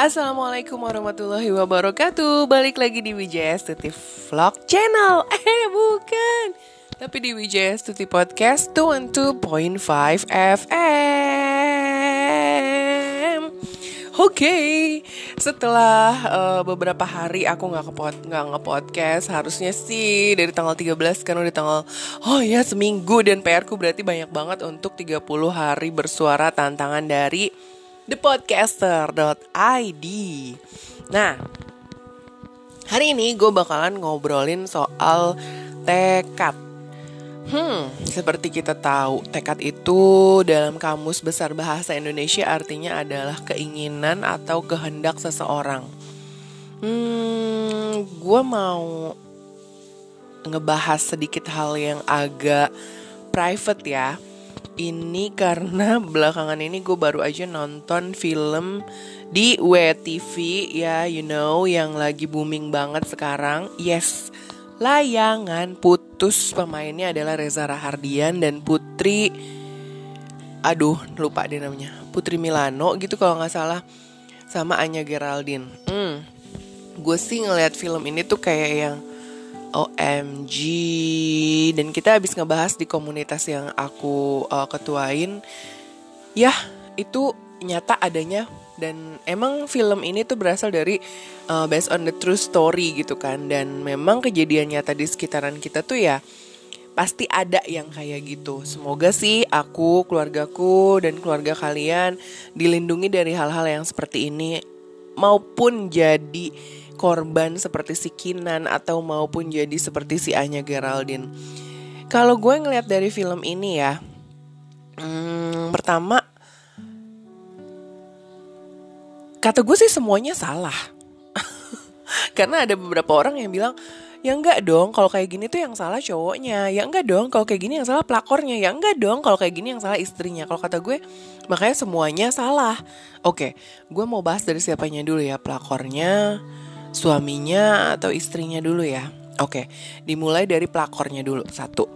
Assalamualaikum warahmatullahi wabarakatuh. Balik lagi di Wijaya Stuti Vlog Channel. Eh bukan. Tapi di Wijaya Stuti Podcast 212.5 FM Oke. Okay. Setelah uh, beberapa hari aku gak, kepod, gak nge-podcast Harusnya sih dari tanggal 13 kan udah tanggal Oh ya seminggu. Dan PR ku berarti banyak banget untuk 30 hari bersuara tantangan dari thepodcaster.id Nah, hari ini gue bakalan ngobrolin soal tekad. Hmm, seperti kita tahu, tekad itu dalam kamus besar bahasa Indonesia artinya adalah keinginan atau kehendak seseorang. Hmm, gue mau ngebahas sedikit hal yang agak private ya ini karena belakangan ini gue baru aja nonton film di WTV ya you know yang lagi booming banget sekarang. Yes layangan. Putus pemainnya adalah Reza Rahardian dan Putri aduh lupa deh namanya Putri Milano gitu kalau nggak salah sama Anya Geraldine. Hmm, gue sih ngeliat film ini tuh kayak yang OMG dan kita habis ngebahas di komunitas yang aku uh, ketuain ya itu nyata adanya. Dan emang film ini tuh berasal dari uh, based on the true story gitu kan. Dan memang kejadian nyata di sekitaran kita tuh ya pasti ada yang kayak gitu. Semoga sih aku, keluargaku dan keluarga kalian dilindungi dari hal-hal yang seperti ini maupun jadi korban seperti si Kinan atau maupun jadi seperti si Anya Geraldine. Kalau gue ngeliat dari film ini ya, hmm, pertama kata gue sih semuanya salah. Karena ada beberapa orang yang bilang, ya enggak dong kalau kayak gini tuh yang salah cowoknya ya enggak dong kalau kayak gini yang salah pelakornya ya enggak dong kalau kayak gini yang salah istrinya kalau kata gue makanya semuanya salah oke gue mau bahas dari siapanya dulu ya pelakornya suaminya atau istrinya dulu ya. Oke, dimulai dari pelakornya dulu. Satu.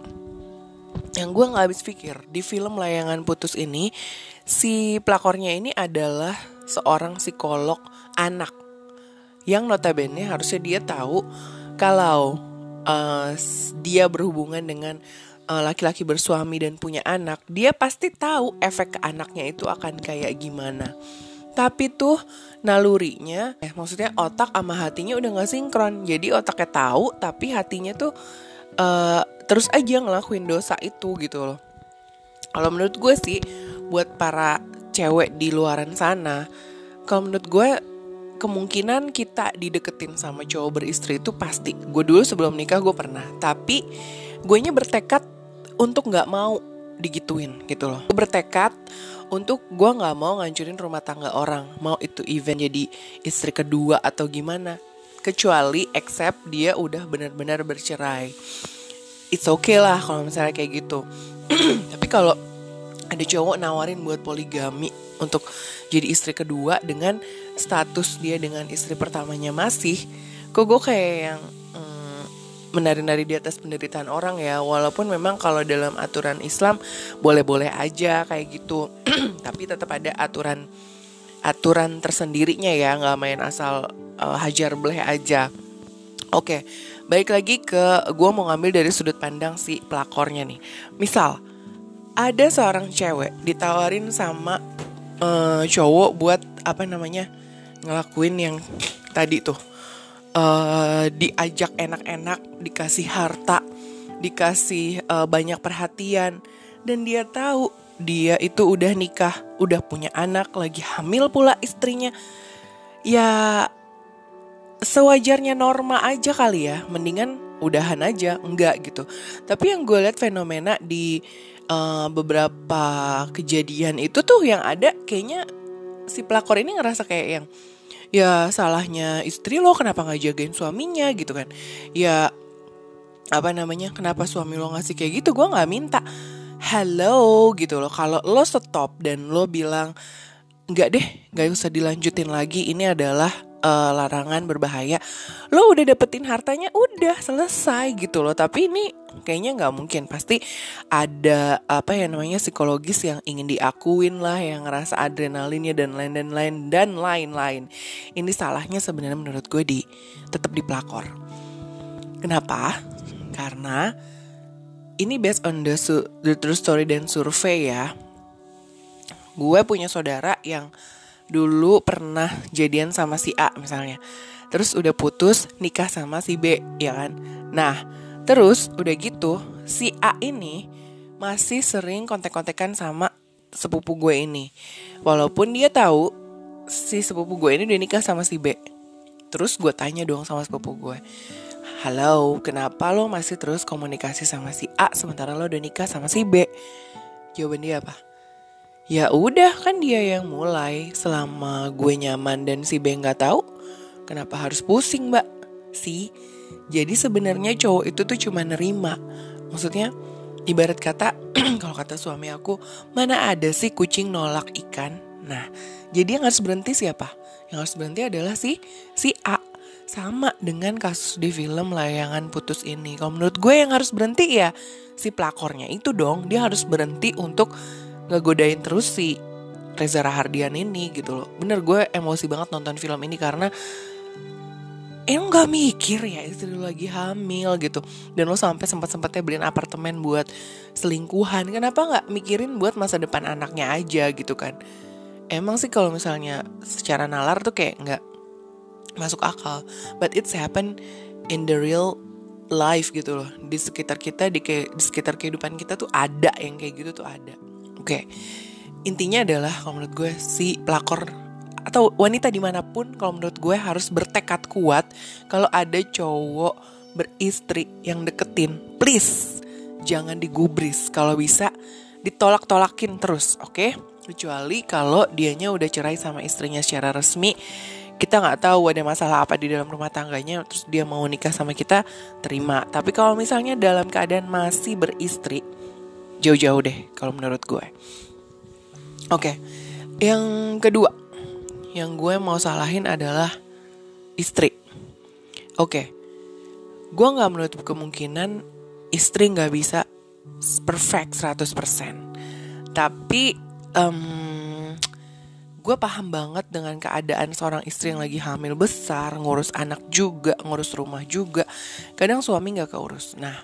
Yang gue gak habis pikir, di film Layangan Putus ini, si pelakornya ini adalah seorang psikolog anak. Yang notabene harusnya dia tahu kalau uh, dia berhubungan dengan eh, laki-laki bersuami dan punya anak, dia pasti tahu efek ke anaknya itu akan kayak gimana. Tapi tuh nalurinya, eh maksudnya otak sama hatinya udah gak sinkron. Jadi otaknya tahu, tapi hatinya tuh uh, terus aja ngelakuin dosa itu gitu loh. Kalau menurut gue sih, buat para cewek di luaran sana, kalau menurut gue kemungkinan kita dideketin sama cowok beristri itu pasti. Gue dulu sebelum nikah gue pernah, tapi gue nya bertekad untuk nggak mau digituin gitu loh. Gue bertekad untuk gue nggak mau ngancurin rumah tangga orang mau itu event jadi istri kedua atau gimana. Kecuali except dia udah benar-benar bercerai. It's okay lah kalau misalnya kayak gitu. Tapi kalau ada cowok nawarin buat poligami untuk jadi istri kedua dengan status dia dengan istri pertamanya masih kok gue kayak yang menari-nari di atas penderitaan orang ya. Walaupun memang kalau dalam aturan Islam boleh-boleh aja kayak gitu. Tapi tetap ada aturan aturan tersendirinya ya. Nggak main asal uh, hajar boleh aja. Oke baik lagi ke gue mau ngambil dari sudut pandang si pelakornya nih. Misal ada seorang cewek ditawarin sama uh, cowok buat apa namanya ngelakuin yang tadi tuh uh, diajak enak-enak, dikasih harta, dikasih uh, banyak perhatian, dan dia tahu dia itu udah nikah, udah punya anak, lagi hamil pula istrinya. Ya sewajarnya norma aja kali ya, mendingan udahan aja, enggak gitu. Tapi yang gue lihat fenomena di uh, beberapa kejadian itu tuh yang ada kayaknya si pelakor ini ngerasa kayak yang ya salahnya istri lo kenapa nggak jagain suaminya gitu kan. Ya apa namanya kenapa suami lo ngasih kayak gitu gue nggak minta. Hello gitu loh. Kalau lo stop dan lo bilang nggak deh nggak usah dilanjutin lagi ini adalah uh, larangan berbahaya lo udah dapetin hartanya udah selesai gitu loh. Tapi ini kayaknya nggak mungkin. Pasti ada apa ya namanya psikologis yang ingin diakuin lah yang ngerasa adrenalinnya dan lain dan lain dan lain-lain. Ini salahnya sebenarnya menurut gue di tetap di pelakor. Kenapa? Karena ini based on the, the true story dan survei ya. Gue punya saudara yang dulu pernah jadian sama si A misalnya. Terus udah putus nikah sama si B, ya kan? Nah, terus udah gitu si A ini masih sering kontek-kontekan sama sepupu gue ini. Walaupun dia tahu si sepupu gue ini udah nikah sama si B. Terus gue tanya dong sama sepupu gue. Halo, kenapa lo masih terus komunikasi sama si A sementara lo udah nikah sama si B? Jawaban dia apa? Ya udah kan dia yang mulai. Selama gue nyaman dan si B nggak tahu kenapa harus pusing mbak? Si jadi sebenarnya cowok itu tuh cuma nerima. Maksudnya ibarat kata kalau kata suami aku mana ada sih kucing nolak ikan? Nah jadi yang harus berhenti siapa? Yang harus berhenti adalah si si A. Sama dengan kasus di film layangan putus ini. Kalau menurut gue yang harus berhenti ya si pelakornya itu dong. Dia harus berhenti untuk ngegodain terus si Reza Rahardian ini gitu loh. Bener gue emosi banget nonton film ini karena emang gak mikir ya istri lu lagi hamil gitu. Dan lo sampai sempat sempatnya beliin apartemen buat selingkuhan. Kenapa nggak mikirin buat masa depan anaknya aja gitu kan? Emang sih kalau misalnya secara nalar tuh kayak nggak masuk akal. But it's happen in the real life gitu loh. Di sekitar kita di, ke, di sekitar kehidupan kita tuh ada yang kayak gitu tuh ada Oke, intinya adalah kalau menurut gue si pelakor atau wanita di mana pun kalau menurut gue harus bertekad kuat kalau ada cowok beristri yang deketin, please jangan digubris kalau bisa ditolak-tolakin terus, oke? Okay? Kecuali kalau dianya udah cerai sama istrinya secara resmi, kita nggak tahu ada masalah apa di dalam rumah tangganya, terus dia mau nikah sama kita, terima. Tapi kalau misalnya dalam keadaan masih beristri, jauh-jauh deh kalau menurut gue. Oke, okay. yang kedua yang gue mau salahin adalah istri. Oke, okay. gue nggak menutup kemungkinan istri nggak bisa perfect 100%. Tapi um, gue paham banget dengan keadaan seorang istri yang lagi hamil besar, ngurus anak juga, ngurus rumah juga. Kadang suami nggak keurus. Nah,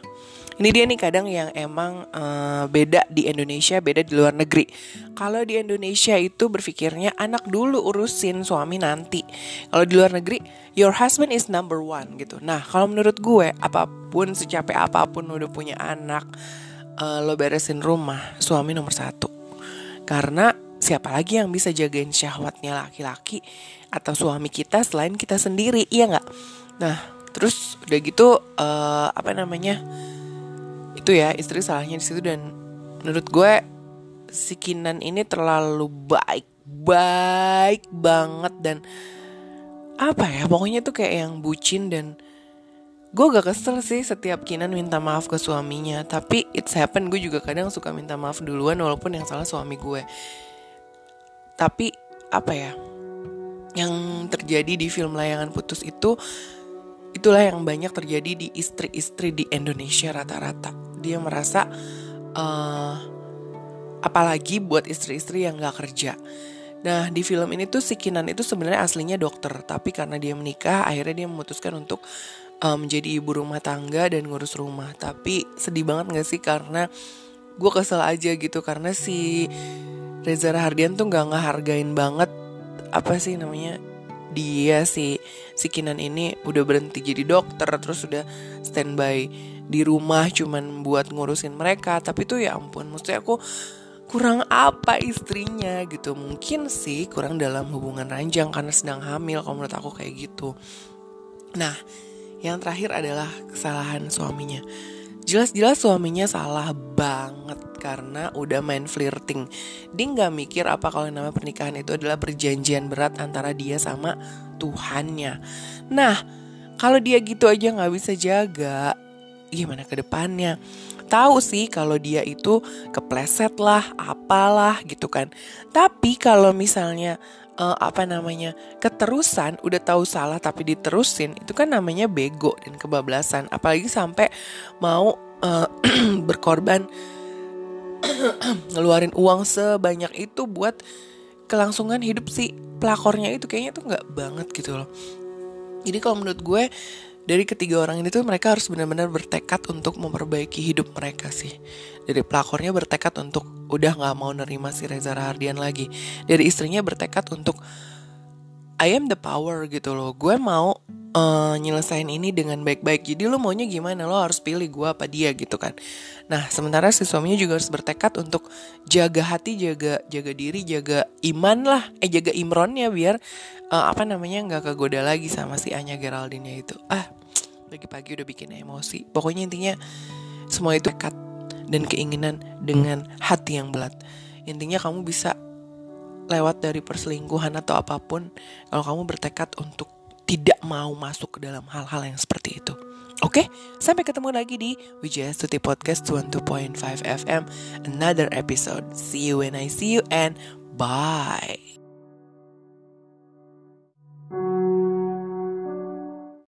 ini dia nih kadang yang emang uh, beda di Indonesia, beda di luar negeri. Kalau di Indonesia itu berpikirnya anak dulu urusin suami nanti. Kalau di luar negeri, your husband is number one gitu. Nah, kalau menurut gue, apa pun secapek apa pun udah punya anak, uh, lo beresin rumah, suami nomor satu. Karena siapa lagi yang bisa jagain syahwatnya laki-laki atau suami kita selain kita sendiri, iya nggak? Nah, terus udah gitu uh, apa namanya? itu ya istri salahnya di situ dan menurut gue si Kinan ini terlalu baik baik banget dan apa ya pokoknya tuh kayak yang bucin dan gue gak kesel sih setiap Kinan minta maaf ke suaminya tapi it's happen gue juga kadang suka minta maaf duluan walaupun yang salah suami gue tapi apa ya yang terjadi di film layangan putus itu itulah yang banyak terjadi di istri-istri di Indonesia rata-rata dia merasa uh, apalagi buat istri-istri yang gak kerja. Nah di film ini tuh si Kinan itu sebenarnya aslinya dokter, tapi karena dia menikah akhirnya dia memutuskan untuk uh, menjadi ibu rumah tangga dan ngurus rumah. Tapi sedih banget gak sih karena gue kesel aja gitu karena si Reza Rahardian tuh gak ngehargain banget apa sih namanya dia si si Kinan ini udah berhenti jadi dokter terus udah standby di rumah cuman buat ngurusin mereka. Tapi tuh ya ampun maksudnya aku kurang apa istrinya gitu. Mungkin sih kurang dalam hubungan ranjang karena sedang hamil kalau menurut aku kayak gitu. Nah yang terakhir adalah kesalahan suaminya jelas-jelas suaminya salah banget karena udah main flirting dia nggak mikir apa kalau nama pernikahan itu adalah perjanjian berat antara dia sama Tuhannya nah kalau dia gitu aja nggak bisa jaga gimana ke depannya. Tahu sih kalau dia itu kepleset lah, apalah gitu kan. Tapi kalau misalnya uh, apa namanya keterusan udah tahu salah tapi diterusin itu kan namanya bego dan kebablasan. Apalagi sampai mau uh, berkorban ngeluarin uang sebanyak itu buat kelangsungan hidup si pelakornya itu kayaknya tuh nggak banget gitu loh. Jadi kalau menurut gue dari ketiga orang ini tuh mereka harus benar-benar bertekad untuk memperbaiki hidup mereka sih. Dari pelakornya bertekad untuk udah nggak mau nerima si Reza Rahardian lagi. Dari istrinya bertekad untuk I am the power gitu loh. Gue mau uh, nyelesain ini dengan baik-baik. Jadi lo maunya gimana? Lo harus pilih gue apa dia gitu kan. Nah, sementara si suaminya juga harus bertekad untuk jaga hati, jaga jaga diri, jaga iman lah. Eh jaga imronnya biar uh, apa namanya nggak kegoda lagi sama si Anya Geraldine itu. Ah, pagi-pagi udah bikin emosi. Pokoknya intinya semua itu tekad dan keinginan dengan hati yang belat. Intinya kamu bisa lewat dari perselingkuhan atau apa pun kalau kamu bertekad untuk tidak mau masuk ke dalam hal-hal yang seperti itu. Oke, okay? sampai ketemu lagi di Wijaya Stuti Podcast 12.5 FM, another episode. See you when I see you and bye.